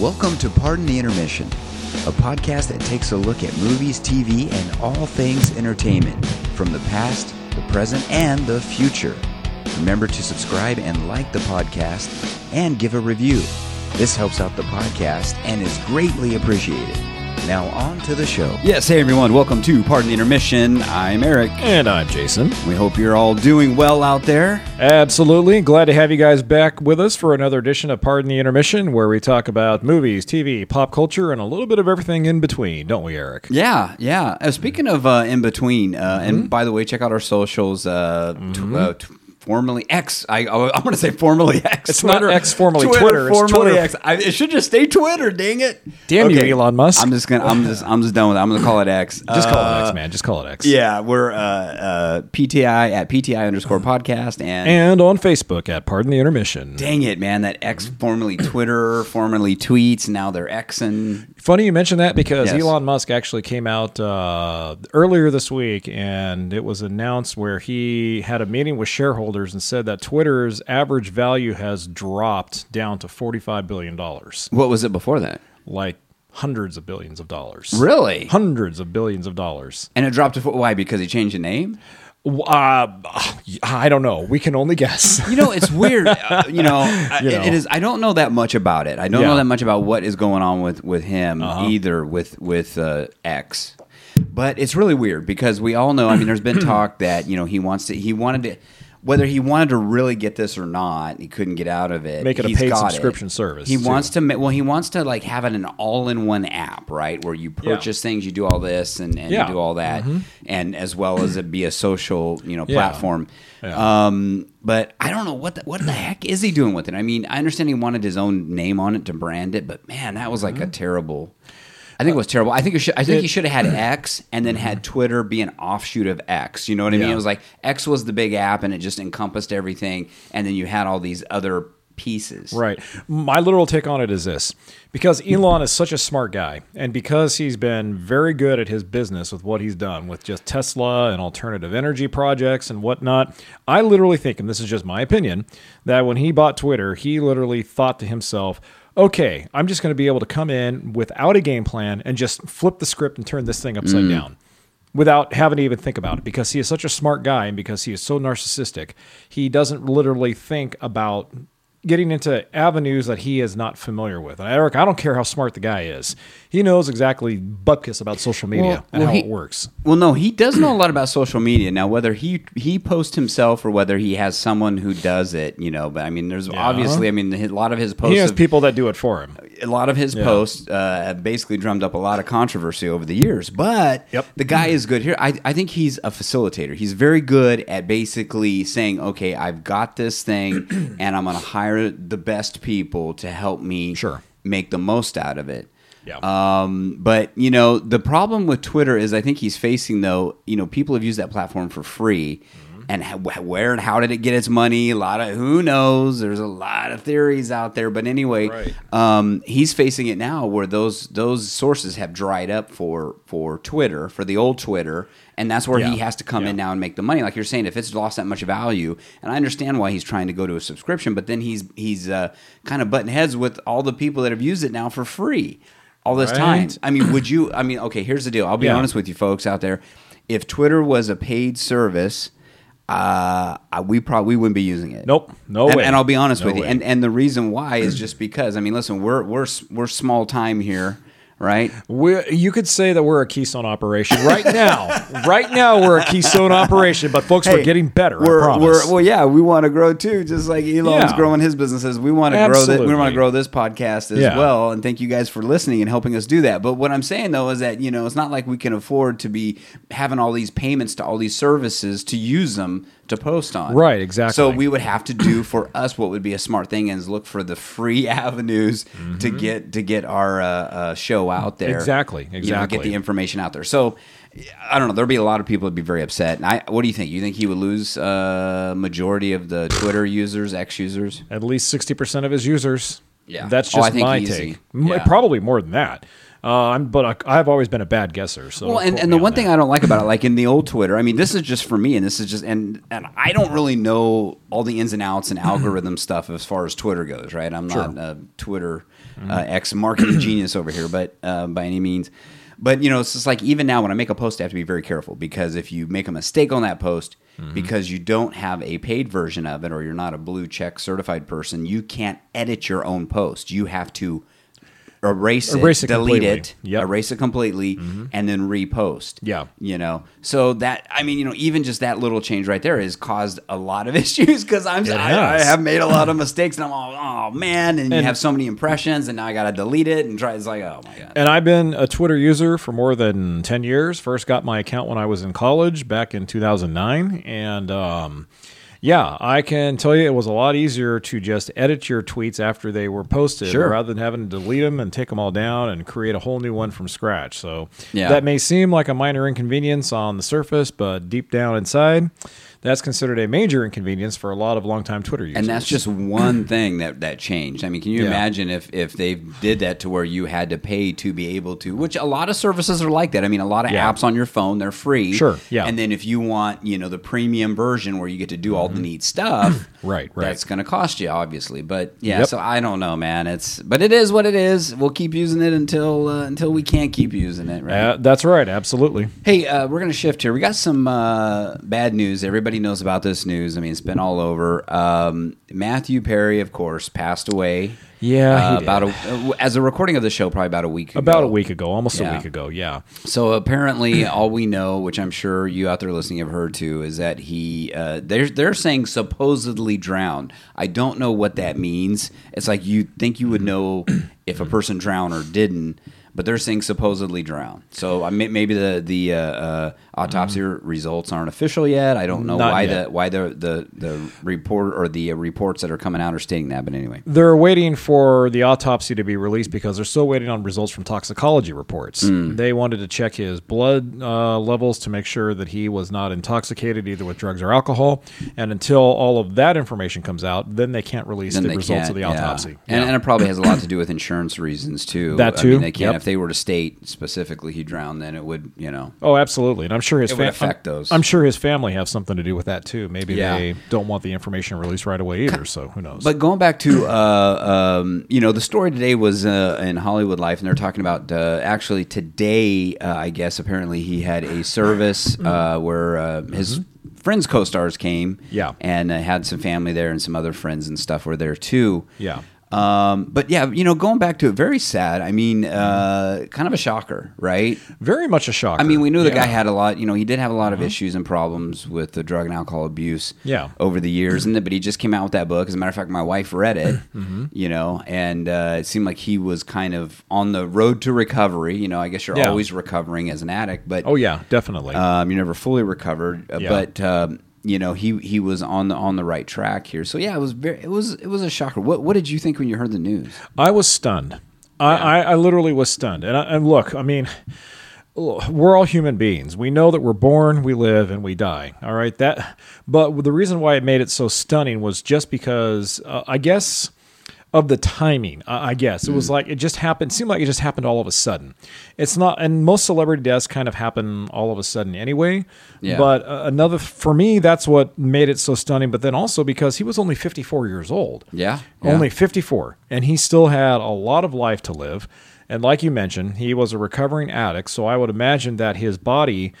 Welcome to Pardon the Intermission, a podcast that takes a look at movies, TV, and all things entertainment from the past, the present, and the future. Remember to subscribe and like the podcast and give a review. This helps out the podcast and is greatly appreciated. Now, on to the show. Yes, hey everyone, welcome to Pardon the Intermission. I'm Eric. And I'm Jason. We hope you're all doing well out there. Absolutely. Glad to have you guys back with us for another edition of Pardon the Intermission, where we talk about movies, TV, pop culture, and a little bit of everything in between, don't we, Eric? Yeah, yeah. Uh, speaking of uh, in between, uh, and by the way, check out our socials. Uh, tw- uh, t- formerly X. I, I'm going to say formerly X. It's not X, formerly Twitter, it's Formerly Twitter. X. I, it should just stay Twitter. Dang it! Damn you, Elon Musk. I'm just gonna. I'm just. I'm just done with it. I'm gonna call it X. Just call Uh, it X, man. Just call it X. Yeah, we're uh, uh, PTI at PTI underscore podcast and And on Facebook at Pardon the Intermission. Dang it, man! That X formerly Twitter, formerly tweets. Now they're Xing. Funny you mentioned that because Yes. Elon Musk actually came out uh, earlier this week and it was announced where he had a meeting with shareholders and said that Twitter's average value has dropped down to $45 billion. What was it before that? Like hundreds of billions of dollars. Really? Hundreds of billions of dollars. And it dropped to. Why? Because he changed the name. Uh, I don't know. We can only guess. You know, it's weird. uh, you know, I- You it- know. it is. I don't know that much about it. I don't Yeah. Uh-huh. know that much about what is going on with with him either with with uh, X. But it's really weird because we all know. I mean, there's been talk that you know he wants to. He wanted to. Whether he wanted to really get this or not, he couldn't get out of it. Make it a paid got it. subscription service, He too. wants to. Well, he wants to like have it an all-in-one app, right? Where you purchase things, you do all this, and, and Yeah. Mm-hmm. you do all that, and as well as it be a social, you know, Yeah. platform. Yeah. Um, but I don't know what the, what the heck is he doing with it. I mean, I understand he wanted his own name on it to brand it, but man, that was like Mm-hmm. a terrible. I think it was terrible. I think it should, I think he should have had X and then had Twitter be an offshoot of X. You know what I mean? Yeah. It was like X was the big app and it just encompassed everything, and then you had all these other pieces. Right. My literal take on it is this because Elon is such a smart guy, and because he's been very good at his business with what he's done with just Tesla and alternative energy projects and whatnot, I literally think, and this is just my opinion, that when he bought Twitter, he literally thought to himself, okay, I'm just going to be able to come in without a game plan and just flip the script and turn this thing upside mm. down without having to even think about it because he is such a smart guy and because he is so narcissistic he doesn't literally think about getting into avenues that he is not familiar with. And eric i don't care how smart the guy is. He knows exactly bupkis about social media Well- and well, how he- it works. Well, no, he does know a lot about social media. Now, whether he he posts himself or whether he has someone who does it, you know, but I mean, there's obviously, I mean, a lot of his posts, he has have- people that do it for him a lot of his posts uh, have basically drummed up a lot of controversy over the years. But Yep. the guy is good here. I, I think he's a facilitator. He's very good at basically saying, okay, I've got this thing and I'm going to hire the best people to help me Sure. make the most out of it. Yeah. Um, but you know, the problem with Twitter is I think he's facing though, you know, people have used that platform for free. Mm-hmm. And where and how did it get its money? A lot of who knows. There's a lot of theories out there, but anyway, Right. um, he's facing it now where those those sources have dried up for for Twitter for the old Twitter, and that's where he has to come in now and make the money. Like you're saying, if it's lost that much value, and I understand why he's trying to go to a subscription, but then he's he's uh, kind of butting heads with all the people that have used it now for free all this time. I mean, would you? I mean, okay, here's the deal. I'll be Yeah. honest with you, folks out there. If Twitter was a paid service. Uh, I- we probably we wouldn't be using it. Nope. No and, way. And I'll be honest No with you. way. And and the reason why is just because I mean, listen, we're we're we're small time here, right? we you could say that we're a keystone operation right now right now we're a keystone operation but folks we're getting better We're, I promise. we're well, yeah, we want to grow too, just like Elon's Yeah. growing his businesses. We want to grow that. We want to grow this podcast as Yeah. well. And thank you guys for listening and helping us do that. But what I'm saying though is that you know it's not like we can afford to be having all these payments to all these services to use them to post on. Right, exactly. So we would have to do for us what would be a smart thing is look for the free avenues to get to get our uh, uh, show out there. Mm-hmm. Exactly, You know, exactly. get the information out there. So I don't know. There'll be a lot of people that'd be very upset. And I, what do you think? You think he would lose uh, majority of the Twitter users, X users? at least 60% of his users Yeah. that's Oh, just think my easy. take. Yeah. Probably more than that. Uh, I'm, but I, I've always been a bad guesser. So Well, and, and the on one thing. I don't like about it, like in the old Twitter, I mean, this is just for me, and this is just, and and I don't really know all the ins and outs and algorithm stuff as far as Twitter goes, right? I'm not a Twitter uh, ex marketing genius over here, but uh, by any means. But you know, it's just like even now when I make a post, I have to be very careful because if you make a mistake on that post because you don't have a paid version of it or you're not a blue check certified person, you can't edit your own post. You have to erase it, Erase it delete completely. it, Yep. erase it completely, and then repost. Yeah. you know. So that I mean, you know, even just that little change right there has caused a lot of issues because I'm I, I have made a lot of mistakes and I'm all oh man, and, you have so many impressions, and now I got to delete it and try. It's like oh my god. And I've been a Twitter user for more than 10 years. First got my account when I was in college back in 2009. And um, yeah, I can tell you it was a lot easier to just edit your tweets after they were posted Sure. rather than having to delete them and take them all down and create a whole new one from scratch. So Yeah. that may seem like a minor inconvenience on the surface, but deep down inside, that's considered a major inconvenience for a lot of longtime Twitter users. And that's just one thing that that changed. I mean, can you Yeah. imagine if if they did that to where you had to pay to be able to? Which a lot of services are like that. I mean, a lot of Yeah. apps on your phone they're free. Sure, yeah. And then if you want, you know, the premium version where you get to do all the neat stuff, Mm-hmm. Right, right. That's going to cost you, obviously. But yeah, Yep. so I don't know, man. It's but it is what it is. We'll keep using it until uh, until we can't keep using it. Right. Uh, that's right, absolutely. Hey, uh, we're going to shift here. We got some uh, bad news. Everybody knows about this news. I mean, it's been all over. Um, Matthew Perry, of course, passed away. Yeah, uh, about a, uh, as a recording of the show, probably about a week ago. About a week ago, almost Yeah. a week ago, yeah. So apparently, all we know, which I'm sure you out there listening have heard too, is that he uh, they're they're saying supposedly drowned. I don't know what that means. It's like you think you would know if a person drowned or didn't, but they're saying supposedly drowned. So I may, maybe the the uh, uh, autopsy results aren't official yet. I don't know Mm-hmm. Not why yet. the why the the the report or the uh, reports that are coming out are stating that. But anyway, They're waiting for the autopsy to be released because they're still waiting on results from toxicology reports. Hmm. They wanted to check his blood uh, levels to make sure that he was not intoxicated either with drugs or alcohol. And until all of that information comes out, then they can't release then the results of the yeah. autopsy. And, Yeah. and it probably has a lot to do with insurance reasons too. That I mean, too, they can't yep. If they were to state specifically he drowned, then it would you know. Oh, absolutely, and I'm sure his It would affect I'm, those. I'm sure his family have something to do with that too. Maybe Yeah. they don't want the information released right away either. So who knows? But going back to uh, um, you know the story today was uh, in Hollywood Life, and they're talking about uh, actually today. Uh, I guess apparently he had a service uh, where uh, his friends co-stars came, Yeah. and uh, had some family there, and some other friends and stuff were there too. Yeah. Um, but yeah, you know, going back to it, very sad. I mean, uh, kind of a shocker, right? Very much a shocker. I mean, we knew the Yeah. Guy had a lot. You know, he did have a lot of issues and problems with the drug and alcohol abuse. Yeah. over the years, and but he just came out with that book. As a matter of fact, my wife read it. Mm-hmm. You know, and uh, it seemed like he was kind of on the road to recovery. You know, I guess you're Yeah. always recovering as an addict, but Oh yeah, definitely. um, you're never fully recovered. Uh, Yeah. But um, you know, he he was on the on the right track here. So yeah, it was very it was it was a shocker. What what did you think when you heard the news? I was stunned. I, I, I literally was stunned. And, I, and look, I mean, we're all human beings. We know that we're born, we live, and we die. All right. That, but the reason why it made it so stunning was just because uh, I guess of the timing. I guess it was like it just happened. Seemed like it just happened all of a sudden. It's not, and most celebrity deaths kind of happen all of a sudden anyway. Yeah. But uh, another for me, that's what made it so stunning. But then also because he was only 54 years old. Yeah, Only yeah. 54. And he still had a lot of life to live. And like you mentioned, he was a recovering addict. So I would imagine that his body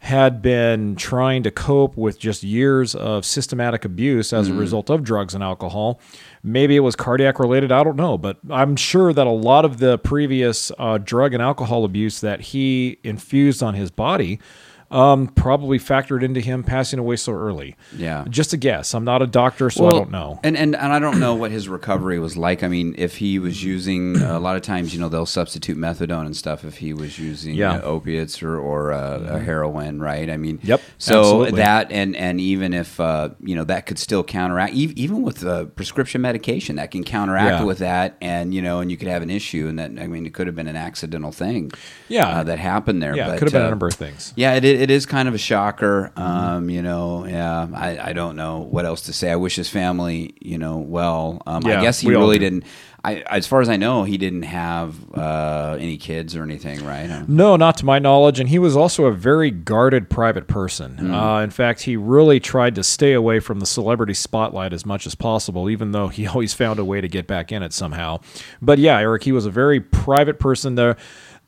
had been trying to cope with just years of systematic abuse as a result of drugs and alcohol. Maybe it was cardiac related. I don't know. But I'm sure that a lot of the previous uh, drug and alcohol abuse that he infused on his body um, probably factored into him passing away so early. Yeah. Just a guess. I'm not a doctor, so I don't know. And, and and I don't know what his recovery was like. I mean, if he was using a lot of times, you know, they'll substitute methadone and stuff. If he was using Yeah. Mm-hmm. uh, opiates or or uh, a heroin, right? I mean, Yep, So absolutely. that and and even if uh, you know that could still counteract, even with uh, prescription medication, that can counteract Yeah. with that, and you know, and you could have an issue, and that I mean, it could have been an accidental thing, Yeah. uh, that happened there. Yeah, but, it could have been uh, a number of things. yeah, it, it it, is kind of a shocker. Um, you know, yeah, I, I don't know what else to say. I wish his family, you know, well. Um, I guess he we all really do. didn't. I, as far as I know, he didn't have uh, any kids or anything, right? Uh, No, not to my knowledge. And he was also a very guarded private person. Uh, in fact, he really tried to stay away from the celebrity spotlight as much as possible, even though he always found a way to get back in it somehow. But yeah, Eric, he was a very private person there.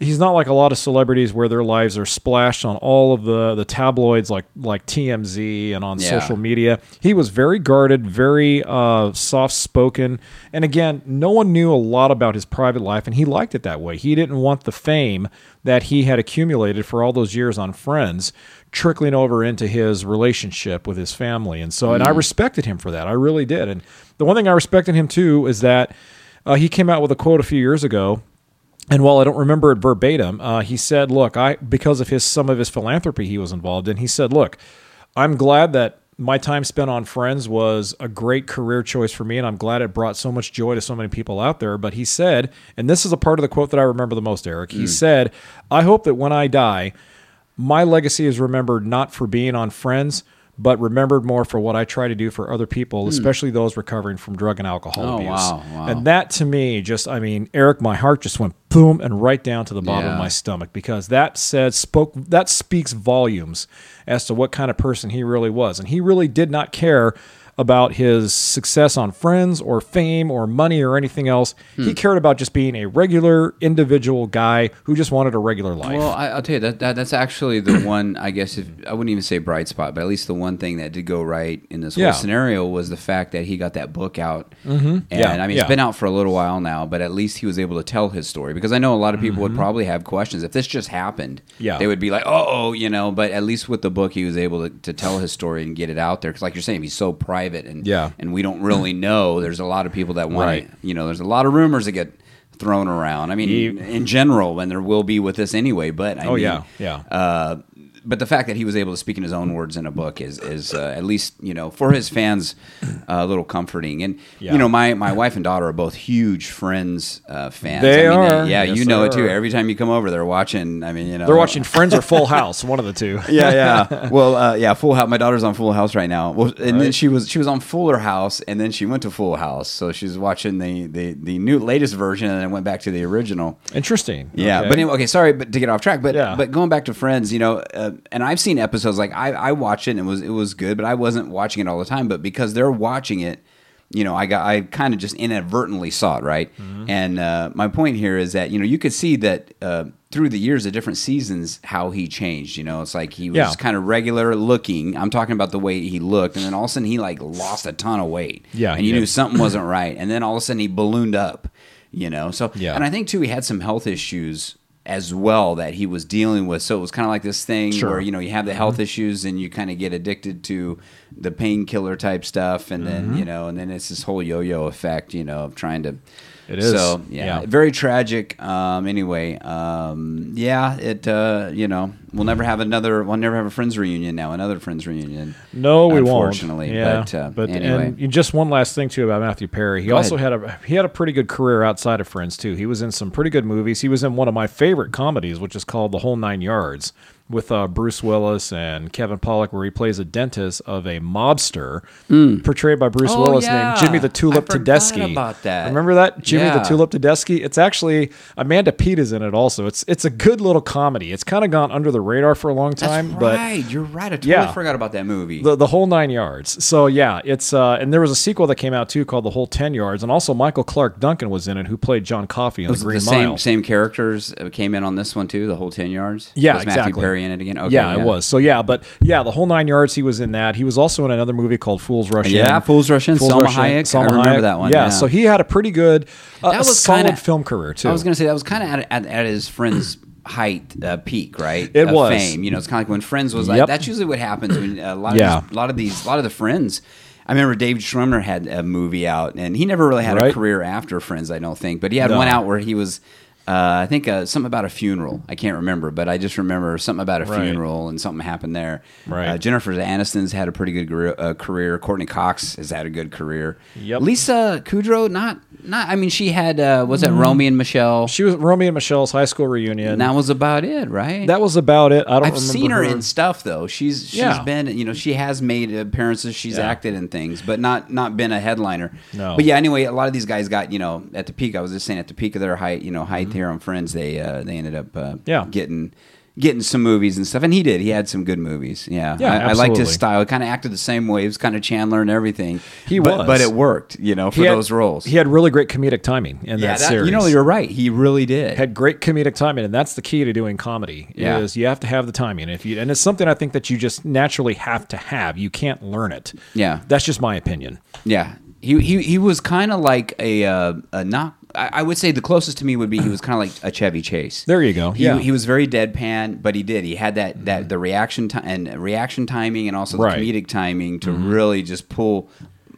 He's not like a lot of celebrities where their lives are splashed on all of the, the tabloids like like TMZ and on Yeah. social media. He was very guarded, very uh, soft spoken, and again, no one knew a lot about his private life, and he liked it that way. He didn't want the fame that he had accumulated for all those years on Friends trickling over into his relationship with his family, and so, and I respected him for that. I really did. And the one thing I respected him too is that uh, he came out with a quote a few years ago and while I don't remember it verbatim, uh, he said, "Look, I because of his some of his philanthropy he was involved in. He said, look, I'm glad that my time spent on Friends was a great career choice for me, and I'm glad it brought so much joy to so many people out there. But he said, and this is a part of the quote that I remember the most, Eric. He said, I hope that when I die, my legacy is remembered not for being on Friends." But remembered more for what I try to do for other people, hmm. especially those recovering from drug and alcohol Oh, abuse. wow, wow. And that to me, just I mean, Eric, my heart just went boom and right down to the bottom Yeah. of my stomach because that said spoke that speaks volumes as to what kind of person he really was, and he really did not care about his success on Friends or fame or money or anything else. Hmm. He cared about just being a regular individual guy who just wanted a regular life. Well, I, I'll tell you that, that that's actually the one. I guess if I wouldn't even say bright spot, but at least the one thing that did go right in this whole Yeah. scenario was the fact that he got that book out. Mm-hmm. And Yeah, I mean, yeah. it's been out for a little while now, but at least he was able to tell his story because I know a lot of people would probably have questions if this just happened. Mm-hmm. Yeah. they would be like, "Oh, you know," but at least with the book, he was able to, to tell his story and get it out there because, like you're saying, he's so private and Yeah. and we don't really know. There's a lot of people that want, Right. you know, there's a lot of rumors that get thrown around. I mean, in general, and there will be with this anyway. But I Oh, mean, yeah, yeah. Uh, but the fact that he was able to speak in his own words in a book is is uh, at least you know for his fans uh, a little comforting. And Yeah. you know, my my wife and daughter are both huge Friends uh, fans. They I mean, are. yeah, Yes, you know it too. are. Every time you come over, they're watching. I mean, you know, They're watching Friends or Full House, one of the two. yeah, yeah. Well, uh, yeah. Full House. My daughter's on Full House right now. Well, and then she was she was on Fuller House, and then she went to Full House. So she's watching the the the new latest version, and then went back to the original. Interesting. Yeah, Okay. but anyway, okay, sorry, but to get off track, but Yeah. but going back to Friends, you know, uh, and I've seen episodes like I I watched it and it was it was good, but I wasn't watching it all the time. But because they're watching it, you know, I got I kind of just inadvertently saw it, right? Mm-hmm. And uh, my point here is that you know you could see that uh, through the years of different seasons how he changed. You know, it's like he was Yeah. kind of regular looking. I'm talking about the way he looked, and then all of a sudden he like lost a ton of weight. Yeah, and you knew something wasn't right, and then all of a sudden he ballooned up. You know, so Yeah. and I think too he had some health issues as well that he was dealing with. So it was kind of like this thing Sure. where you know you have the health issues and you kind of get addicted to the painkiller type stuff, and then you know, and then it's this whole yo-yo effect, you know, of trying to. It is. So yeah, Yeah. very tragic. Um, anyway, um, yeah, it. Uh, you know, we'll never have another. We'll never have a friends reunion now. Another friends reunion. No, we won't. Unfortunately, yeah. but, uh, anyway. and just one last thing too about Matthew Perry. He Go also ahead. had a he had a pretty good career outside of Friends too. He was in some pretty good movies. He was in one of my favorite comedies, which is called The Whole Nine Yards, with uh, Bruce Willis and Kevin Pollak, where he plays a dentist of a mobster portrayed by Bruce Oh, Willis yeah. named Jimmy the Tulip I Tedeschi. about that. Remember that Jimmy the Tulip Tedeschi? It's actually Amanda Peet is in it also. It's it's a good little comedy. It's kind of gone under the radar for a long That's time, but right. You're right. I totally Yeah. forgot about that movie. the, the whole nine yards. So yeah, it's uh, and there was a sequel that came out too called the whole ten yards, and also Michael Clarke Duncan was in it, who played John Coffey in Was the Green the same Mile. same characters came in on this one too? The whole ten yards. Yeah, was exactly. Matthew Perry in it again? Okay, yeah, it was. So yeah, but yeah, the whole nine yards. He was in that. He was also in another movie called Fools Rush In. Yeah, Fools Rush In, Salma Hayek. I remember that one, Yeah, yeah. so he had a pretty good, uh, That was solid kinda- film career too. I was going to say that was kind of at, at, at his friend's height uh, peak, right? It Of was. fame. You know, it's kind of like when Friends was like. Yep. That's usually what happens when uh, a lot Yeah. of these, a lot of these, a lot of the Friends. I remember David Schwimmer had a movie out, and he never really had a career after Friends. I don't think, but he had No. one out where he was. Uh, I think uh, something about a funeral. I can't remember, but I just remember something about a Right. funeral and something happened there. Right. Uh, Jennifer Aniston's had a pretty good career, uh, career. Courteney Cox has had a good career. Yep. Lisa Kudrow, not not. I mean, she had uh, was that Romy and Michelle? She was Romeo and Michelle's high school reunion. And that was about it, right? that was about it. I don't I've seen her, in stuff though. She's she's Yeah. been you know she has made appearances. She's Yeah. acted in things, but not not been a headliner. No. But yeah, anyway, a lot of these guys got you know at the peak. I was just saying at the peak of their height, you know, height here on Friends, they uh, they ended up uh. Yeah. getting getting some movies and stuff. And he did. He had some good movies. Yeah, Yeah, I, I liked his style. He kind of acted the same way. He was kind of Chandler and everything. He but, was. but it worked. You know, for had- those roles. He had really great comedic timing in yeah, that, that- series. you know, you're right. He really did. had great comedic timing, and that's the key to doing comedy. Yeah. Is you have to have the timing. If you and it's something I think that you just naturally have to have. You can't learn it. Yeah. that's just my opinion. Yeah, he he he was kind of like a uh, a not. I I would say the closest to me would be he was kind of like a Chevy Chase. There you go. He, yeah, he was very deadpan, but he did. He had that that mm-hmm. the reaction time and reaction timing, and also the Right. comedic timing to mm-hmm. really just pull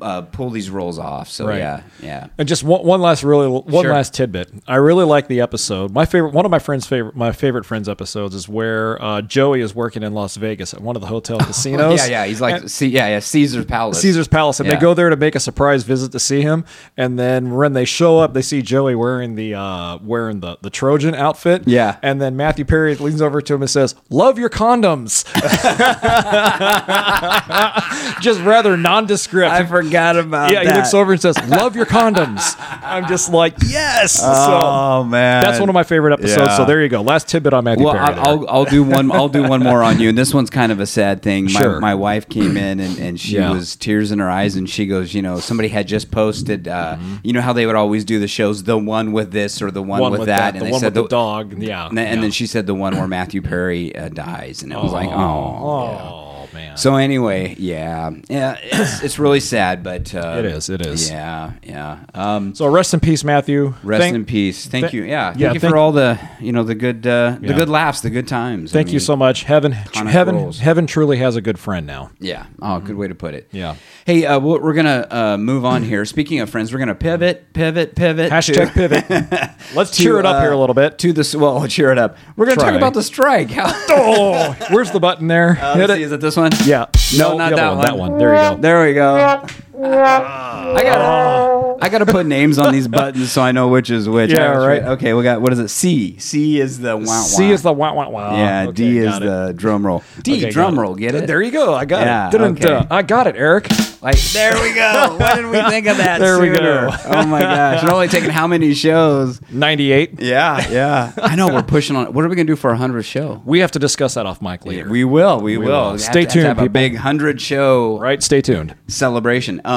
uh, pull these roles off. So Right. yeah, yeah. And just one, one last really one Sure. last tidbit. I really like the episode. My favorite one of my friends favorite my favorite friends episodes is where uh, Joey is working in Las Vegas at one of the hotel casinos. yeah, yeah. He's like, And- see, yeah, yeah. Caesar's Palace. Caesar's Palace, and Yeah. they go there to make a surprise visit to see him. And then when they show up, they see Joey wearing the uh, wearing the the Trojan outfit. Yeah. and then Matthew Perry leans over to him and says, "Love your condoms." Just rather nondescript. I forgot about yeah, that. he looks over and says, "Love your condoms." I'm just like, yes. Oh man, that's one of my favorite episodes. Yeah. So there you go. Last tidbit on Matthew Well, Perry. I- there. I'll, I'll do one. I'll do one more on you. And this one's kind of a sad thing. My, Sure. my wife came in and, and she Yeah. was tears in her eyes, and she goes, you know, somebody had just posted. Uh, Mm-hmm. You know how they would always do the shows, the one with this or the one, one with, with that, the and they one said with the, dog. Yeah, And, then, and yeah. then she said the one where Matthew Perry uh, dies, and it was like, oh. oh man. So anyway, yeah, yeah, it's, it's really sad, but uh, It is, it is. Yeah, yeah. Um, So rest in peace, Matthew. Rest Thank- in peace. Thank Th- you. Yeah. Thank yeah, you thank- for all the you know the good uh, the good laughs, the good times. I Thank you so much. Heaven, Conic heaven, rolls. heaven truly has a good friend now. Yeah. Oh, good way to put it. Yeah. Hey, uh, we're we're gonna uh, move on here. Speaking of friends, we're gonna pivot, pivot, pivot. Hashtag to- pivot. Let's to, cheer it up uh, here a little bit. To the well, cheer it up. We're gonna talk about the strike. How, oh, where's the button there? Uh, Hit let's it. see, is it this one? Yeah. No, No, not that other one. That one. There you go. There we go. I gotta, I gotta put names on these buttons so I know which is which. Yeah, right. Okay, we got what is it? C. C is the wow. C is the wow wow wow. Yeah, Okay, D is got it. the drum roll. D Okay, drum got it. roll. Get it? There you go. I got Yeah, it. Didn't okay. uh, I got it, Eric? Like there we go. Why didn't we think of that? There we sooner? go. Oh my gosh! It's only taking how many shows? Ninety-eight. Yeah, yeah. I know we're pushing on. What are we gonna do for our hundredth show? We have to discuss that off mic later. We will. We, will. will. We have Stay to- have to tuned, have a people. big hundred show right. Stay tuned. celebration. Um,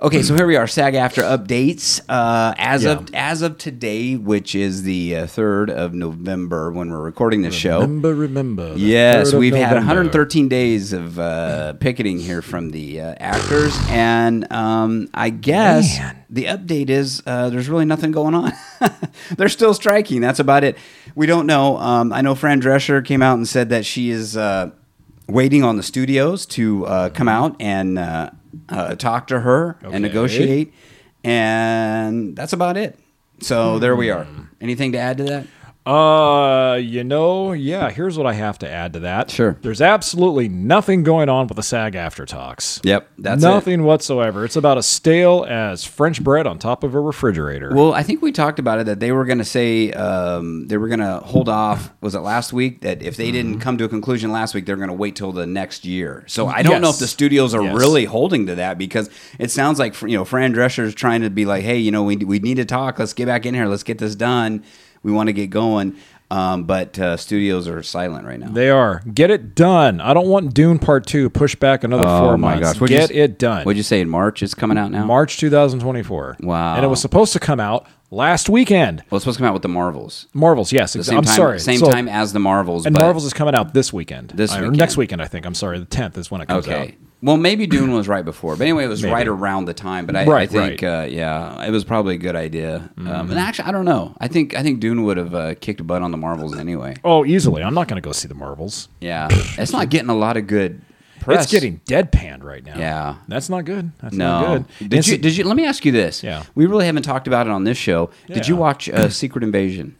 okay, so here we are. SAG-AFTRA updates. Uh, as Yeah. of as of today, which is the uh, third of November, when we're recording this show. Remember, remember. Yes, we've had 113 days of uh, picketing here from the uh, actors, and um, I guess Man. the update is uh, there's really nothing going on. They're still striking. That's about it. We don't know. Um, I know Fran Drescher came out and said that she is uh, waiting on the studios to uh, come out and uh, uh, talk to her Okay. and negotiate, and that's about it. So there we are. Hmm. Anything to add to that? Uh, you know, yeah. Here's what I have to add to that. Sure. There's absolutely nothing going on with the SAG-AFTRA talks. Yep, that's it. nothing whatsoever. It's about as stale as French bread on top of a refrigerator. Well, I think we talked about it that they were going to say um, they were going to hold off. Was it last week that if they didn't come to a conclusion last week, they're going to wait till the next year. So I don't know if the studios are Yes. really holding to that because it sounds like you know Fran Drescher is trying to be like, hey, you know, we we need to talk. Let's get back in here. Let's get this done. We want to get going. Um, but uh, studios are silent right now. they are. Get it done. I don't want Dune Part 2 pushed back another Oh, four months. gosh. What'd you Get s- it done. What'd you say in March? It's coming out now. March 2024. Wow. And it was supposed to come out last weekend. Well, it's supposed to come out with the Marvels. Marvels, yes. The ex- same I'm time, sorry. Same So- time as the Marvels. And Marvels is coming out this weekend. This weekend. next weekend, I think. I'm sorry. The 10th is when it comes out. Okay. Well, maybe Dune was right before, but anyway, it was Maybe. right around the time. But I, I think, right. Uh, yeah, it was probably a good idea. Um, Mm-hmm. and actually, I don't know. I think I think Dune would have uh, kicked butt on the Marvels anyway. Oh, easily. I'm not going to go see the Marvels. Yeah, it's not getting a lot of good press. It's getting deadpanned right now. Yeah. that's not good. That's no. not good. Did And you? Did you? Let me ask you this. Yeah. We really haven't talked about it on this show. Did you watch uh, Secret Invasion?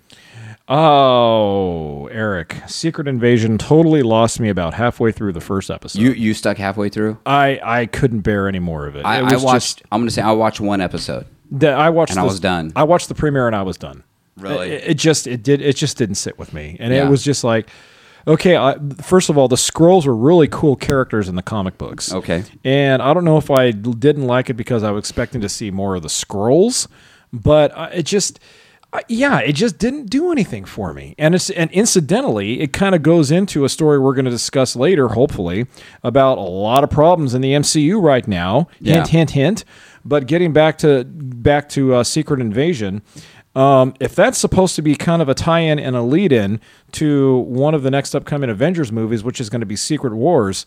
Oh, Eric, Secret Invasion totally lost me about halfway through the first episode. You you stuck halfway through. I I couldn't bear any more of it. I, it I watched. just- I'm going to say I watched one episode. the, I watched and I was done. I watched the premiere and I was done. Really? It, it just it did it just didn't sit with me, and Yeah. it was just like. Okay, I, first of all, the Skrulls were really cool characters in the comic books. Okay. And I don't know if I didn't like it because I was expecting to see more of the Skrulls, but uh, it just, yeah, it just didn't do anything for me. And it's and incidentally, it kind of goes into a story we're going to discuss later, hopefully, about a lot of problems in the MCU right now. Yeah. Hint, hint, hint. But getting back to back to uh, Secret Invasion. Um, if that's supposed to be kind of a tie-in and a lead-in to one of the next upcoming Avengers movies, which is going to be Secret Wars,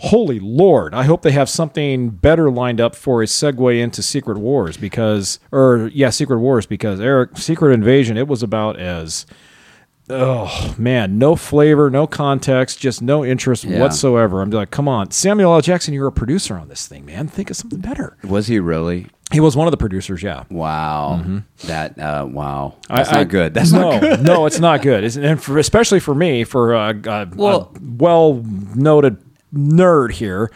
holy lord i hope they have something better lined up for a segue into secret wars because or yeah secret wars because eric secret invasion it was about as oh man no flavor no context just no interest Yeah. whatsoever i'm like come on samuel l jackson you're a producer on this thing man think of something better Was he really? he was one of the producers yeah Wow. That. Uh, wow. That's Mm-hmm. I- not I- good. That's no, not good. no, it's not good. It's, and for, especially for me, for a, a, Well- a well-noted nerd here,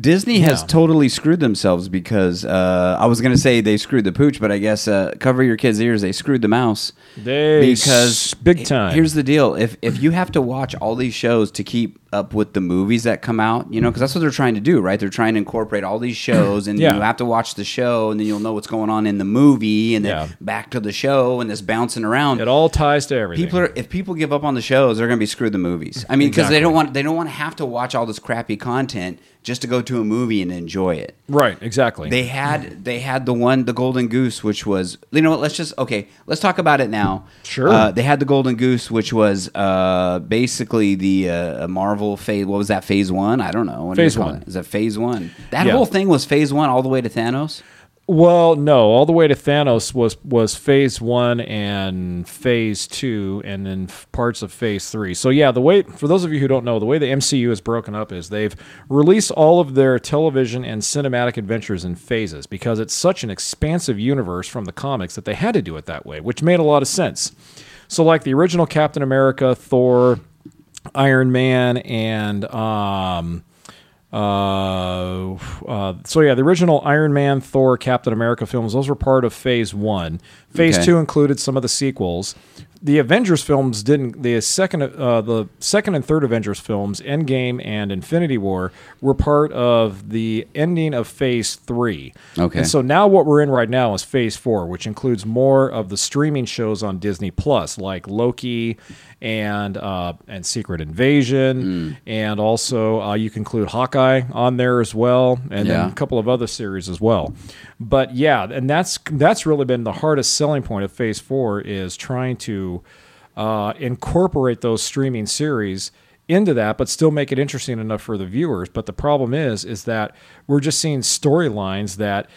Disney has totally screwed themselves because uh, I was going to say they screwed the pooch, but I guess uh, cover your kids' ears. They screwed the mouse. They s- big time. Here's the deal: if if you have to watch all these shows to keep up with the movies that come out, you know, because that's what they're trying to do, right? They're trying to incorporate all these shows, and Yeah. you have to watch the show, and then you'll know what's going on in the movie, and then Yeah. back to the show, and this bouncing around. it all ties to everything. People are if people give up on the shows, they're going to be screwed the movies. I mean, because they don't want they don't want to have to watch all this crappy content just to go to a movie and enjoy it. right, exactly. They had they had the one the golden goose, which was you know what? Let's just okay. Let's talk about it now. Sure. Uh, they had the golden goose, which was uh, basically the uh, Marvel phase. What was that? Phase one? I don't know. What Phase one. it? Is that phase one? That Yeah. whole thing was phase one all the way to Thanos. Well, no, all the way to Thanos was was phase one and phase two, and then parts of phase three. So yeah, the way for those of you who don't know, the way the MCU is broken up is they've released all of their television and cinematic adventures in phases because it's such an expansive universe from the comics that they had to do it that way, which made a lot of sense. So like the original Captain America, Thor, Iron Man, and um, uh, uh, so yeah, the original Iron Man, Thor, Captain America films, those were part of Phase One. Phase Okay. Two included some of the sequels. The Avengers films didn't. The second, uh, the second and third Avengers films, Endgame and Infinity War, were part of the ending of Phase Three. Okay. And so now what we're in right now is Phase Four, which includes more of the streaming shows on Disney Plus, like Loki and uh, and Secret Invasion, Hmm. and also uh, you can include Hawkeye on there as well, and Yeah. then a couple of other series as well. But yeah, and that's that's really been the hardest selling point of Phase Four is trying to uh, incorporate those streaming series into that, but still make it interesting enough for the viewers. But the problem is, is that we're just seeing storylines that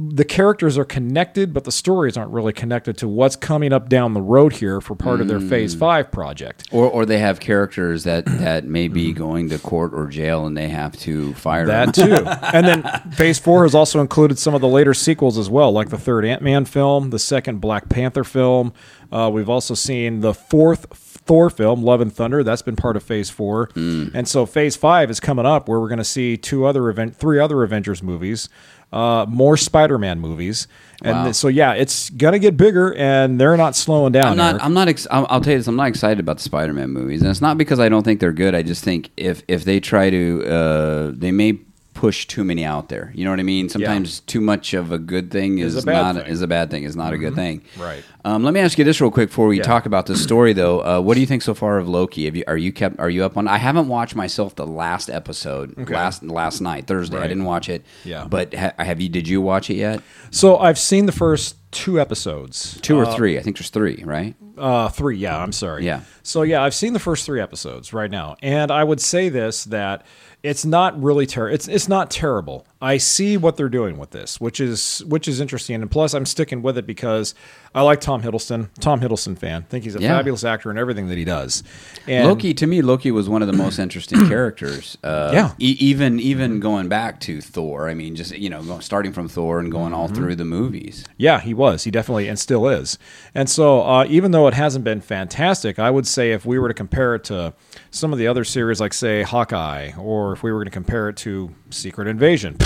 the characters are connected, but the stories aren't really connected to what's coming up down the road here for part of their Phase Mm. Five project. Or, or they have characters that, that may be going to court or jail and they have to fire That them. too. and then Phase 4 has also included some of the later sequels as well, like the third Ant Man film, the second Black Panther film. Uh, we've also seen the fourth Thor film, Love and Thunder. That's been part of Phase 4. And so Phase 5 is coming up where we're going to see two other event, three other Avengers movies, uh, more Spider Man movies. And Wow. so, yeah, it's to get bigger and they're not slowing down. I'm not. Eric. I'm not. Ex- I'll, I'll tell you this. I'm not excited about the Spider-Man movies, and it's not because I don't think they're good. I just think if if they try to, uh, they may push too many out there. You know what I mean? Sometimes too much of a good thing is, Is a not thing. Mm-hmm. is a bad thing. Is not a good thing. Right. Um, let me ask you this real quick before we Yeah. talk about the story, though. Uh, what do you think so far of Loki? Have you are you kept are you up on? I haven't watched myself the last episode Okay. last last night Thursday. I didn't watch it. Yeah. But ha- have you? Did you watch it yet? So, I've seen the first two episodes. Two or three? I think there's three, right? Uh, three. Yeah, I'm sorry. Yeah. So yeah, I've seen the first three episodes right now, and I would say this that it's not really terrible. It's it's not terrible. I see what they're doing with this, which is which is interesting, and plus I'm sticking with it because I like Tom Hiddleston. Tom Hiddleston fan. think he's a Yeah. fabulous actor in everything that he does. And Loki to me, Loki was one of the most interesting characters. Uh, Yeah. e- even even going back to Thor. I mean, just you know, starting from Thor and going all through the movies. Yeah, he was. He definitely and still is. And so, uh, even though it hasn't been fantastic, I would say if we were to compare it to some of the other series, like say Hawkeye, or if we were going to compare it to Secret Invasion,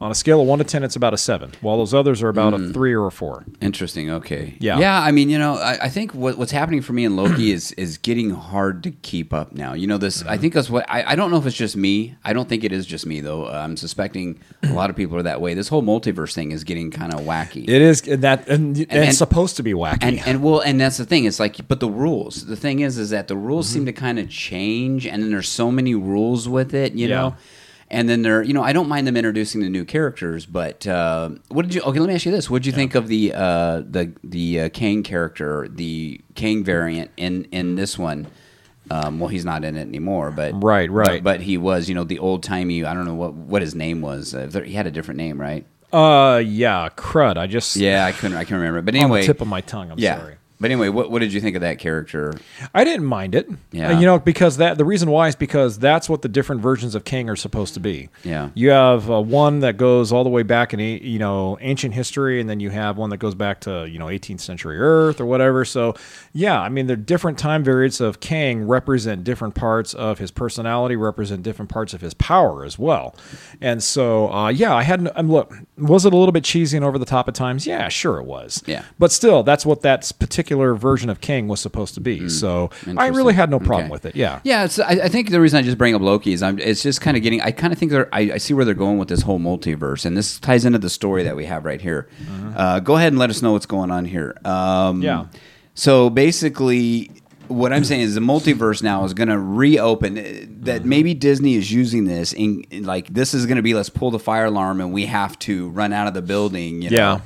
on a scale of one to ten, it's about a seven, while those others are about a three or a four. Interesting. Okay. Yeah. Yeah. I mean, you know, I, I think what, what's happening for me in Loki is is getting hard to keep up now. You know, this. I think that's what I, I don't know if it's just me. I don't think it is just me though. Uh, I'm suspecting a lot of people are that way. This whole multiverse thing is getting kind of wacky. It is and that, and, and, and- it's supposed to be wacky. and and well, and that's the thing. It's like, but the rules. The thing is, is that the rules Mm-hmm. seem to kind of change, and then there's so many rules with it. You Yeah. know. And then they're, you know, I don't mind them introducing the new characters, but uh, what did you? Okay, let me ask you this: What did you think of the uh, the the uh, Kang character, the Kang variant in in this one? Um, well, he's not in it anymore, but Right, right. But, but he was, you know, the old timey. I don't know what what his name was. Uh, he had a different name, right? uh, yeah, crud. I just Yeah, I couldn't. I can't remember. But anyway, tip of my tongue. I'm yeah. sorry. But anyway, what what did you think of that character? I didn't mind it. Yeah. Uh, you know, because that the reason why is because that's what the different versions of Kang are supposed to be. Yeah. You have uh, one that goes all the way back in you know ancient history, and then you have one that goes back to you know 18th century Earth or whatever. So, yeah, I mean, the different time periods of Kang represent different parts of his personality, represent different parts of his power as well. And so, uh, yeah, I had. Um, look, was it a little bit cheesy and over the top at times? Yeah, sure it was. Yeah. But still, that's what that's particular version of Kang was supposed to be. so I really had no problem Mm. Okay. with it. Yeah. Yeah, it's, I, I think the reason I just bring up Loki is I'm, it's just kind of getting. I kind of think they're. I, I see where they're going with this whole multiverse, and this ties into the story that we have right here. Uh, go ahead and let us know what's going on here. Um, Yeah. So basically, what I'm saying is the multiverse now is going to reopen. uh, That Mm-hmm. maybe Disney is using this in, in like this is going to be let's pull the fire alarm and we have to run out of the building. You know? Yeah.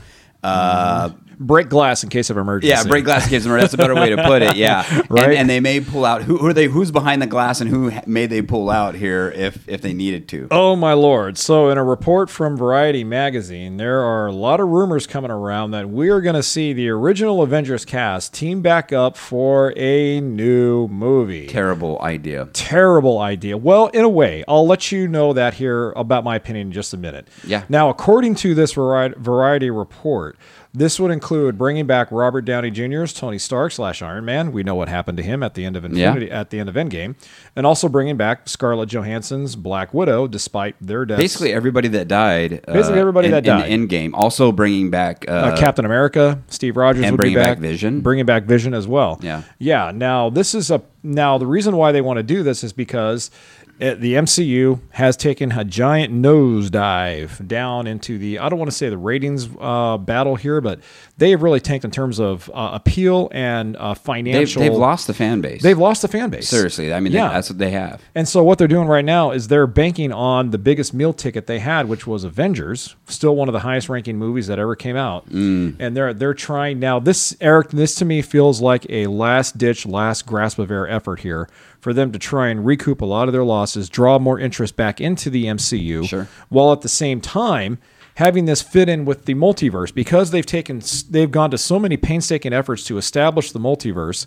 Uh, Break glass in case of emergency. Yeah, break glass gives them. That's a better way to put it. Yeah, Right. And, and they may pull out. Who, who are they? Who's behind the glass, and who may they pull out here if if they needed to? Oh my lord! So, in a report from Variety magazine, there are a lot of rumors coming around that we are going to see the original Avengers cast team back up for a new movie. Terrible idea. terrible idea. Well, in a way, I'll let you know that here about my opinion in just a minute. Yeah. Now, according to this variety report, this would include bringing back Robert Downey Jr.'s Tony Stark slash Iron Man. We know what happened to him at the end of Infinity at the end of Endgame, and also bringing back Scarlett Johansson's Black Widow, despite their deaths. Basically, everybody that died. Basically everybody in, that in died. the end game. Also bringing back. Uh, uh, Captain America, Steve Rogers, and would bringing be back back. Vision. bringing back Vision as well. Yeah. yeah. Now this is a now the reason why they want to do this is because the MCU has taken a giant nosedive down into the I don't want to say the ratings uh, battle here, but they have really tanked in terms of uh, appeal and uh, they've, financial. they've lost the fan base. They've lost the fan base. seriously. I mean, Yeah. that's what they have. And so what they're doing right now is they're banking on the biggest meal ticket they had, which was Avengers, still one of the highest ranking movies that ever came out. Mm. And they're they're trying now. This Eric, this to me feels like a last ditch, last grasp of air effort here for them to try and recoup a lot of their losses, draw more interest back into the MCU, Sure. while at the same time having this fit in with the multiverse because they've taken they've gone to so many painstaking efforts to establish the multiverse.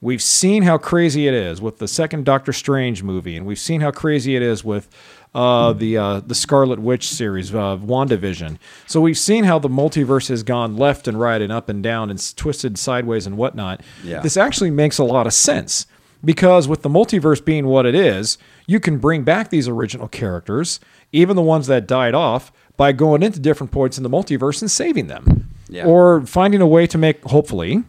We've seen how crazy it is with the second Doctor Strange movie, and we've seen how crazy it is with uh, the uh, the Scarlet Witch series of WandaVision. So we've seen how the multiverse has gone left and right and up and down and twisted sideways and whatnot. Yeah. This actually makes a lot of sense because with the multiverse being what it is, you can bring back these original characters, even the ones that died off, by going into different points in the multiverse and saving them. Yeah. Or finding a way to make, hopefully,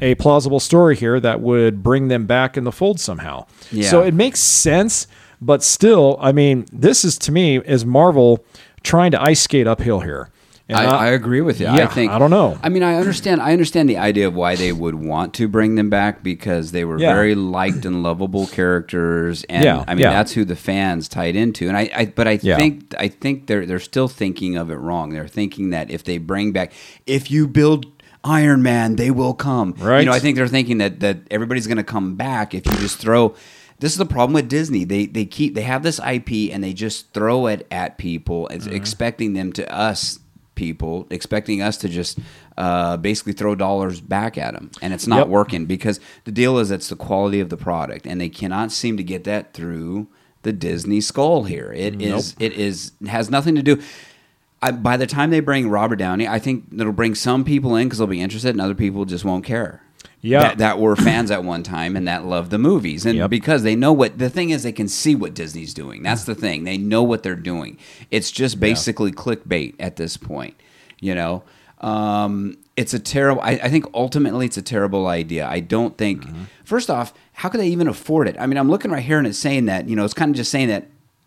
a plausible story here that would bring them back in the fold somehow. Yeah. So it makes sense, but still, I mean, this is to me is Marvel trying to ice skate uphill here. I, I agree with you. I yeah, think I don't know. I mean, I understand. I understand the idea of why they would want to bring them back because they were Yeah. very liked and lovable characters, and Yeah, I mean yeah. that's who the fans tied into. And I, I but I think I think they're they're still thinking of it wrong. They're thinking that if they bring back, if you build Iron Man, they will come. Right. You know, I think they're thinking that that everybody's going to come back if you just throw. this is the problem with Disney. They they keep they have this IP and they just throw it at people, Mm-hmm. expecting them to us people, expecting us to just uh, basically throw dollars back at them, and it's not Yep. working because the deal is it's the quality of the product, and they cannot seem to get that through the Disney skull here. It is it is has nothing to do. I, by the time they bring Robert Downey, I think it'll bring some people in because they'll be interested, and other people just won't care. Yeah. that, that were fans at one time and that love the movies, and Yep. because they know what the thing is, they can see what Disney's doing. That's the thing; they know what they're doing. It's just basically clickbait at this point. You know, um, it's a terrible. I, I think ultimately it's a terrible idea. I don't think. First off, how could they even afford it? I mean, I'm looking right here and it's saying that you know it's kind of just saying that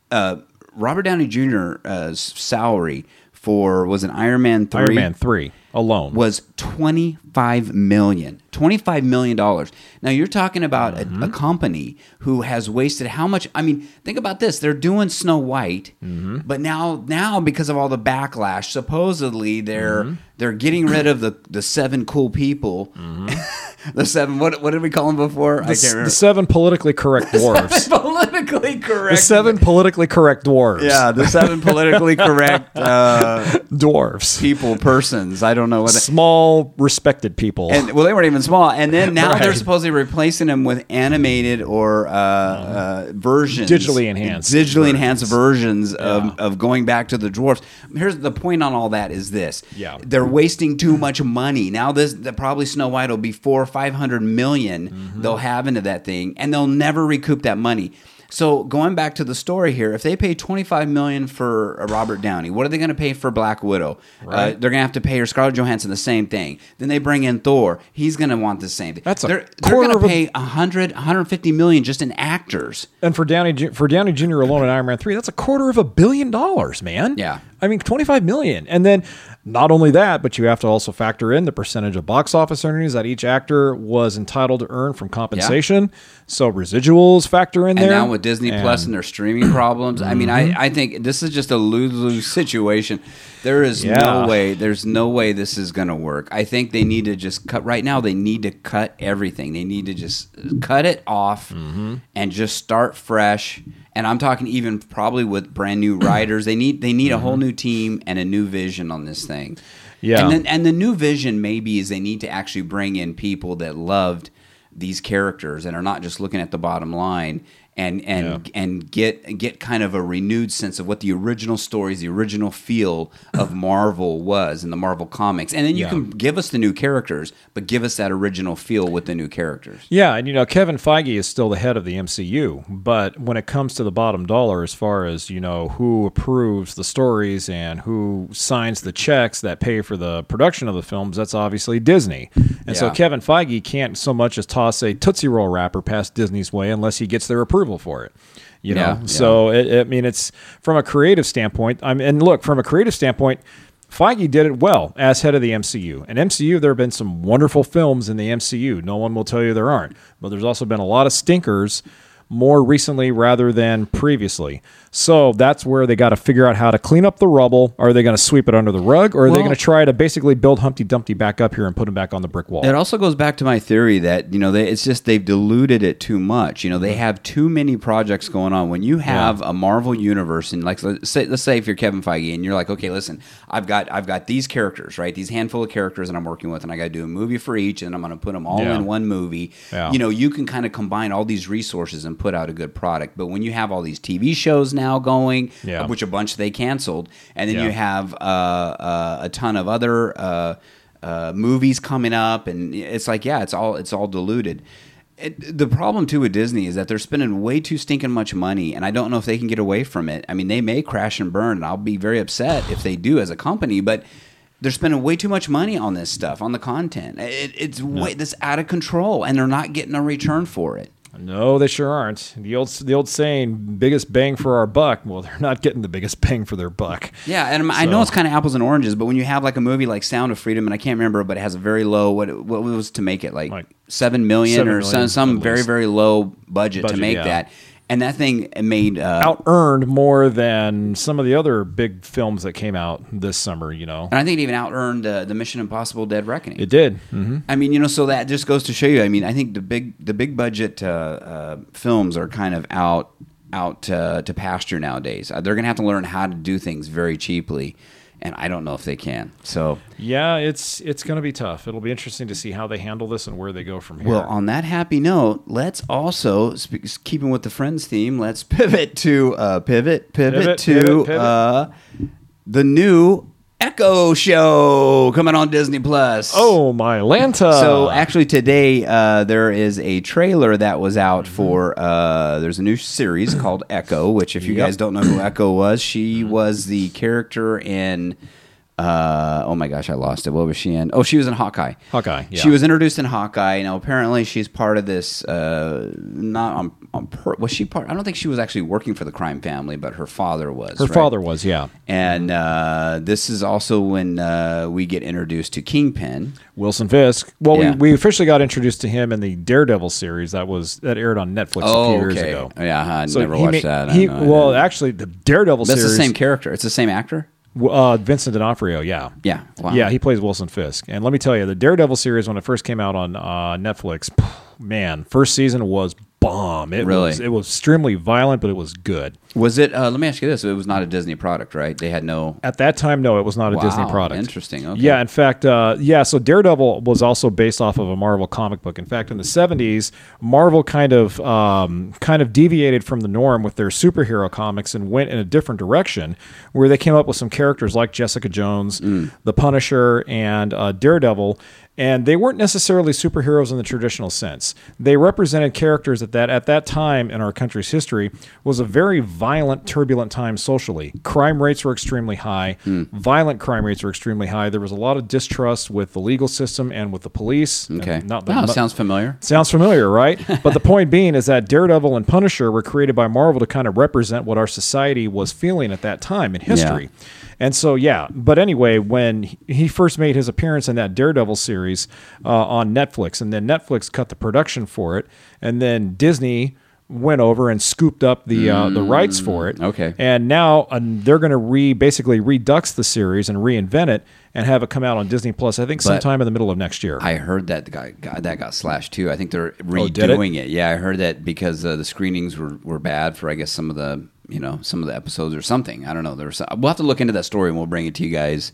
uh, Robert Downey Jr.'s salary for was an Iron Man three Iron Man three alone. was 25 million 25 million dollars now you're talking about Mm-hmm. a, a company who has wasted how much i mean think about this they're doing snow white Mm-hmm. but now now because of all the backlash supposedly they're Mm-hmm. They're getting rid of the the seven cool people the seven what what did we call them before i the, can't remember the seven politically correct dwarves. politically correct the seven politically correct dwarves. yeah the seven politically correct uh, dwarves. people persons i don't know what they- Small, respected people. and well, they weren't even small. And then now they're supposedly replacing them with animated or uh, uh, versions, Digitally enhanced digitally enhanced versions of, of going back to the dwarfs. Here's the point on all that is this: Yeah. they're wasting too much money. Now this the, probably Snow White will be four or five hundred million Mm-hmm. they'll have into that thing, and they'll never recoup that money. So going back to the story here, if they pay twenty five million for uh, Robert Downey, what are they going to pay for Black Widow? Uh, they're going to have to pay her Scarlett Johansson the same thing. Then they bring in Thor. He's going to want the same thing. That's a they're, they're going to pay 100, 150 million just in actors. And for Downey for Downey Jr. alone in Iron Man three, that's a quarter of a billion dollars, man. Yeah. I mean twenty five million, and then not only that, but you have to also factor in the percentage of box office earnings that each actor was entitled to earn from compensation. So residuals factor in there And there. now with Disney Plus and their streaming problems, I mean, Mm-hmm. I, I think this is just a lose lose situation. There is Yeah. no way. There's no way this is going to work. I think they need to just cut right now. They need to cut everything. They need to just cut it off Mm-hmm. and just start fresh. And I'm talking even probably with brand new writers. They need they need a whole new team and a new vision on this thing. Mm-hmm. Yeah. And then and the new vision maybe is they need to actually bring in people that loved these characters and are not just looking at the bottom line and and and get get kind of a renewed sense of what the original stories, the original feel of Marvel was in the Marvel comics. And then you Yeah. can give us the new characters, but give us that original feel with the new characters. Yeah, and you know Kevin Feige is still the head of the MCU, but when it comes to the bottom dollar, as far as you know who approves the stories and who signs the checks that pay for the production of the films, that's obviously Disney. And so Kevin Feige can't so much as toss a Tootsie Roll wrapper past Disney's way unless he gets their approval for it. You know, Yeah, yeah. so it, I mean, it's from a creative standpoint. I mean, and look, from a creative standpoint, Feige did it well as head of the MCU. And MCU, there have been some wonderful films in the MCU. No one will tell you there aren't. But there's also been a lot of stinkers more recently rather than previously. So that's where they got to figure out how to clean up the rubble. Are they going to sweep it under the rug, or are they going to try to basically build Humpty Dumpty back up here and put him back on the brick wall? It also goes back to my theory that you know they, it's just they've diluted it too much. You know they have too many projects going on. When you have a Marvel universe and like let's say, let's say if you're Kevin Feige and you're like, okay, listen, I've got I've got these characters, right? These handful of characters that I'm working with, and I got to do a movie for each, and I'm going to put them all Yeah. in one movie. Yeah. You know, you can kind of combine all these resources and put out a good product. But when you have all these TV shows now going, Yeah. which a bunch they canceled, and then Yeah. you have uh, uh, a ton of other uh, uh, movies coming up, and it's like, yeah, it's all it's all diluted. It, the problem too with Disney is that they're spending way too stinking much money, and I don't know if they can get away from it. I mean, they may crash and burn, and I'll be very upset if they do as a company, but. They're spending way too much money on this stuff, on the content. It, it's way this out of control, and they're not getting a return for it. No, they sure aren't. The old the old saying, "Biggest bang for our buck." Well, they're not getting the biggest bang for their buck. Yeah, and I know it's kind of apples and oranges, but when you have like a movie like Sound of Freedom, and I can't remember, but it has a very low what what was to make it like, Like seven million seven or million some some very very low budget, to make yeah. that, and that thing made uh, out earned more than some of the other big films that came out this summer. You know, and I think it even out earned uh, the Mission Impossible: Dead Reckoning. it did. hmm I mean, you know, so that just goes to show you. I mean, I think the big the big budget uh, uh, films are kind of out out uh, to pasture nowadays. Uh, they're going to have to learn how to do things very cheaply, and I don't know if they can. So, Yeah, it's it's going to be tough. It'll be interesting to see how they handle this and where they go from here. well, on that happy note, let's also keeping with the Friends theme. Let's pivot to uh, pivot, pivot, Pivot, to pivot, pivot. Uh, the new Echo show coming on Disney Plus. oh my Lanta! So actually, today uh, there is a trailer that was out for. Uh, there's a new series called Echo, which, if you Yep. guys don't know who Echo was, she was the character in. Uh, oh my gosh, I lost it. What was she in? Oh, she was in Hawkeye. Hawkeye, yeah. She was introduced in Hawkeye. Now, apparently, she's part of this. Uh, not on on per, was she part? I don't think she was actually working for the crime family, but her father was. her right? father was, yeah, And uh, this is also when uh, we get introduced to Kingpin. Wilson Fisk. Well, Yeah. we, we officially got introduced to him in the Daredevil series that was that aired on Netflix a few years ago. Yeah, I So never watched ma- that. I He, know. well, actually, the Daredevil that's series. the same character. It's the same actor. Uh, Vincent D'Onofrio, yeah. Yeah. Wow. Yeah, he plays Wilson Fisk. And let me tell you, the Daredevil series, when it first came out on uh, Netflix, man, first season was bomb. It Really? was it was extremely violent, but it was good. Was it? Uh, let me ask you this: It was not a Disney product, right? They had no. At that time, no, it was not a Disney product. interesting, okay. Yeah, in fact, uh, yeah. So Daredevil was also based off of a Marvel comic book. In fact, in the '70s, Marvel kind of um, kind of deviated from the norm with their superhero comics and went in a different direction, where they came up with some characters like Jessica Jones, Mm. the Punisher, and uh, Daredevil. And they weren't necessarily superheroes in the traditional sense. They represented characters that, that at that time in our country's history was a very violent, turbulent time socially. Crime rates were extremely high. Hmm. Violent crime rates were extremely high. There was a lot of distrust with the legal system and with the police. Okay. Not not- sounds familiar. Sounds familiar, right? but the point being is that Daredevil and Punisher were created by Marvel to kind of represent what our society was feeling at that time in history. And so, yeah. But anyway, when he first made his appearance in that Daredevil series uh, on Netflix, and then Netflix cut the production for it, and then Disney went over and scooped up the uh, the rights for it. Mm, okay. And now uh, they're going to re basically redux the series and reinvent it and have it come out on Disney Plus. I think sometime in the middle of next year. I heard that the guy, guy that got slashed too. I think they're Oh, it? redoing it? Yeah, I heard that because uh, the screenings were, were bad for I guess some of the you know some of the episodes or something. I don't know. There's we'll have to look into that story and we'll bring it to you guys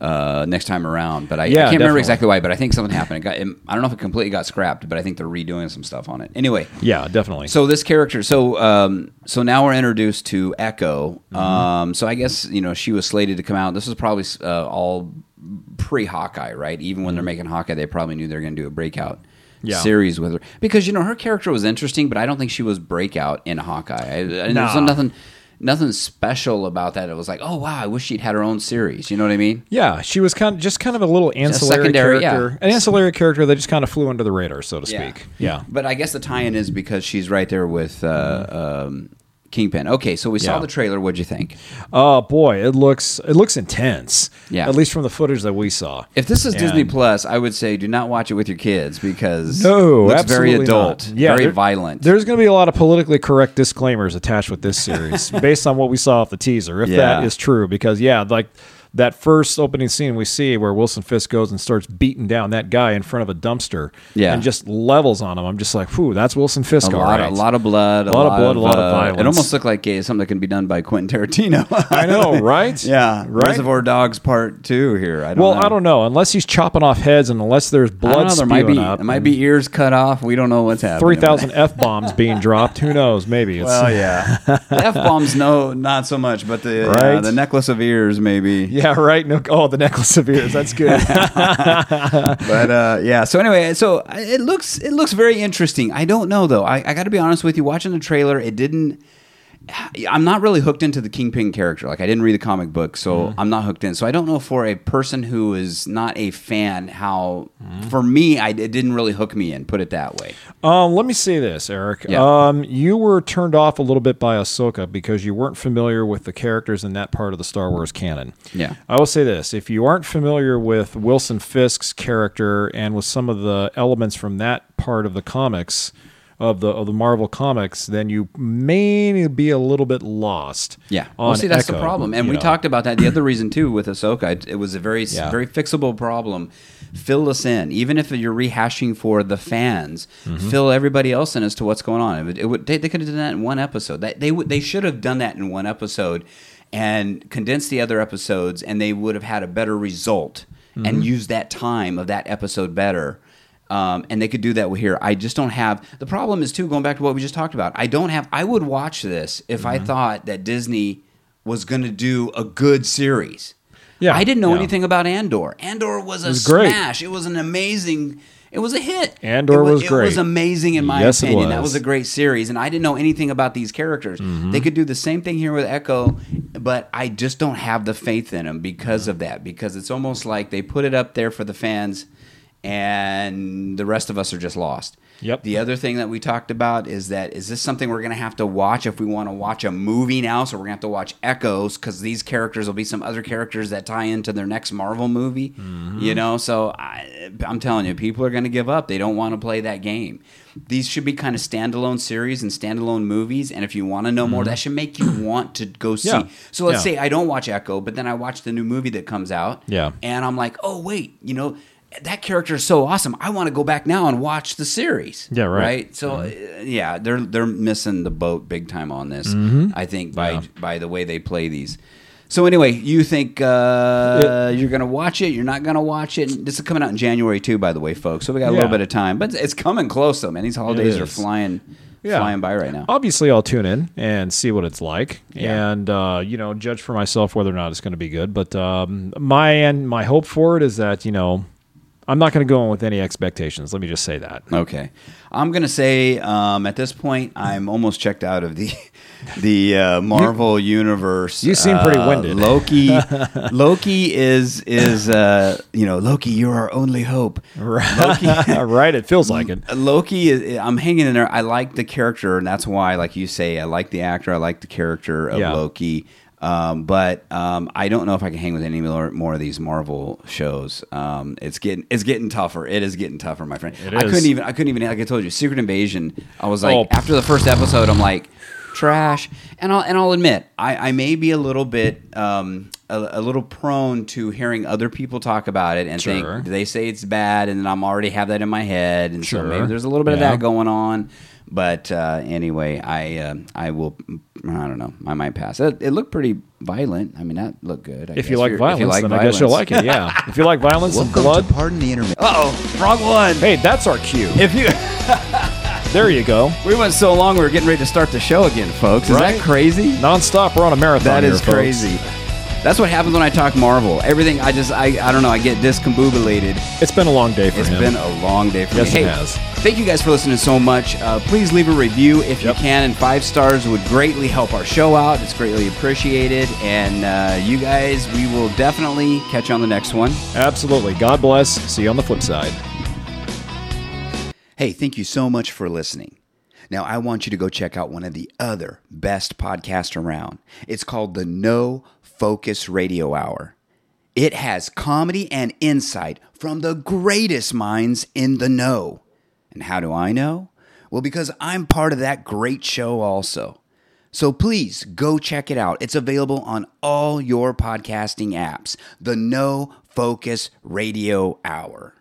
uh, next time around. But I, I can't remember exactly why. But I think something happened. It got, it, I don't know if it completely got scrapped, but I think they're redoing some stuff on it. Anyway, yeah, definitely. so this character, so um, so now we're introduced to Echo. Mm-hmm. Um, so I guess you know she was slated to come out. This was probably uh, all pre Hawkeye, right? Even when they're making Hawkeye, they probably knew they were going to do a breakout Mm-hmm. Yeah. series with her because you know her character was interesting, but I don't think she was breakout in Hawkeye. I, I, There's nothing. Nothing special about that. It was like, oh wow, I wish she'd had her own series. You know what I mean? Yeah, she was kind of just kind of a little ancillary yeah. character, an ancillary character that just kind of flew under the radar, so to speak. Yeah, But I guess the tie-in is because she's right there with uh, um, Kingpin. Okay, so we saw Yeah. the trailer. What'd you think? Oh boy, it looks it looks intense. Yeah. at least from the footage that we saw. If this is Disney And- Plus, I would say do not watch it with your kids because No, looks very absolutely adult, not. Very there- violent. There's going to be a lot of politically correct disclaimers attached with this series, based on what we saw off the teaser. If Yeah. that is true, because yeah, like that first opening scene we see where Wilson Fisk goes and starts beating down that guy in front of a dumpster, Yeah. and just levels on him. I'm just like, whew, that's Wilson Fisk. a lot, right. a lot of blood, A lot of blood, a lot of uh, violence. It almost looked like uh, something that can be done by Quentin Tarantino. I know, right? yeah, right. Reservoir Dogs Part Two here. I don't Well, know. I don't know. Unless he's chopping off heads, and unless there's blood know. There spewing might be up, there might be ears cut off. We don't know what's happening. three thousand f bombs being dropped. Who knows? Maybe it's Well, yeah, f bombs, no, not so much, but the uh, the necklace of ears, maybe. yeah, right. No, oh, the necklace of ears. That's good. but uh, yeah. So anyway, so it looks it looks very interesting. I don't know though. I, I got to be honest with you. Watching the trailer, it didn't. I'm not really hooked into the Kingpin character. Like I didn't read the comic book, so Mm-hmm. I'm not hooked in. So I don't know for a person who is not a fan how. Mm-hmm. For me, I, it didn't really hook me in. Put it that way. um, let me say this, Eric. Yeah. Um, you were turned off a little bit by Ahsoka because you weren't familiar with the characters in that part of the Star Wars canon. Yeah. I will say this: if you aren't familiar with Wilson Fisk's character and with some of the elements from that part of the comics. Of the of the Marvel comics, then you may be a little bit lost. Yeah, well, see, that's the problem, and we know. talked about that. The other reason too with Ahsoka, it, it was a very, Yeah. very fixable problem. Fill us in, even if you're rehashing for the fans. Mm-hmm. Fill everybody else in as to what's going on. It, would- it would, they, they could have done that in one episode. That they would, they should have done that in one episode, and condensed the other episodes, and they would have had a better result Mm-hmm. and used that time of that episode better. Um, and they could do that here. I just don't have the problem is too going back to what we just talked about. I don't have. I would watch this if Mm-hmm. I thought that Disney was going to do a good series. Yeah, I didn't know yeah. anything about Andor. Andor was a was great. smash. It was an amazing. It was a hit. Andor it was It great. was amazing in my Yes, opinion. That was. Mm-hmm. was a great series, and I didn't know anything about these characters. They could do the same thing here with Echo, but I just don't have the faith in them because of that. Because it's almost like they put it up there for the fans, and the rest of us are just lost. Yep. The other thing that we talked about is that is this something we're going to have to watch if we want to watch a movie now? So we're going to have to watch Echoes because these characters will be some other characters that tie into their next Marvel movie. Mm-hmm. You know, so I, I'm telling you, people are going to give up. They don't want to play that game. These should be kind of standalone series and standalone movies. And if you want to know more, that should make you want to go see. Mm-hmm. Yeah. So let's Yeah. say I don't watch Echo, but then I watch the new movie that comes out. Yeah. And I'm like, oh wait, you know. That character is so awesome. I want to go back now and watch the series. Yeah, right. So uh, yeah, they're they're missing the boat big time on this. Mm-hmm. I think by by the way they play these. So anyway, you think uh, you're gonna watch it? You're not gonna watch it? This is coming out in January too, by the way, folks. So we got a little bit of time, but it's coming close though, man. These holidays are flying Yeah. flying by right now. Obviously, I'll tune in and see what it's like, Yeah. and uh, you know, judge for myself whether or not it's going to be good. But um, my and my hope for it is that you know, I'm not going to go in with any expectations. Let me just say that. Okay, I'm gonna say um, at this point I'm almost checked out of the the uh, Marvel universe. you seem pretty Uh, winded. Loki, Loki is is uh, you know Loki, you're our only hope. right? It feels like it. Loki is I'm hanging in there. I like the character, and that's why, like you say, I like the actor. I like the character of Yeah. Loki. Um, but um, I don't know if I can hang with any more, more of these Marvel shows. Um, it's getting it's getting tougher. It is getting tougher, my friend. It I is. couldn't even I couldn't even like I told you, Secret Invasion. I was like Oh. after the first episode, I'm like trash. And I'll and I'll admit I, I may be a little bit um, a, a little prone to hearing other people talk about it and Sure. think they say it's bad, and then I'm already have that in my head, and so maybe there's a little bit of that going on. But uh, anyway, I uh, I will I don't know I might pass. It, it looked pretty violent. I mean that looked good. I If you guess like you're- violence, if you like then I guess you'll like it. Yeah. if you like violence and blood, to Pardon the Intermission. Uh oh, wrong one. hey, that's our cue. If you There you go. we went so long, we were getting ready to start the show again, folks. Is Right? that crazy? Nonstop. We're on a marathon. That here, is folks. crazy. That's what happens when I talk Marvel. Everything I just I, I don't know. I get discombobulated. It's been a long day for It's him. It's been a long day for Yes, me. it Hey, has. Thank you guys for listening so much. Uh, please leave a review if Yep. you can, and five stars would greatly help our show out. It's greatly appreciated. And uh, you guys, we will definitely catch you on the next one. Absolutely. God bless. See you on the flip side. Hey, thank you so much for listening. Now, I want you to go check out one of the other best podcasts around. It's called the No Focus Radio Hour. It has comedy and insight from the greatest minds in the know. And how do I know? Well, because I'm part of that great show also. So please go check it out. It's available on all your podcasting apps. The No Focus Radio Hour.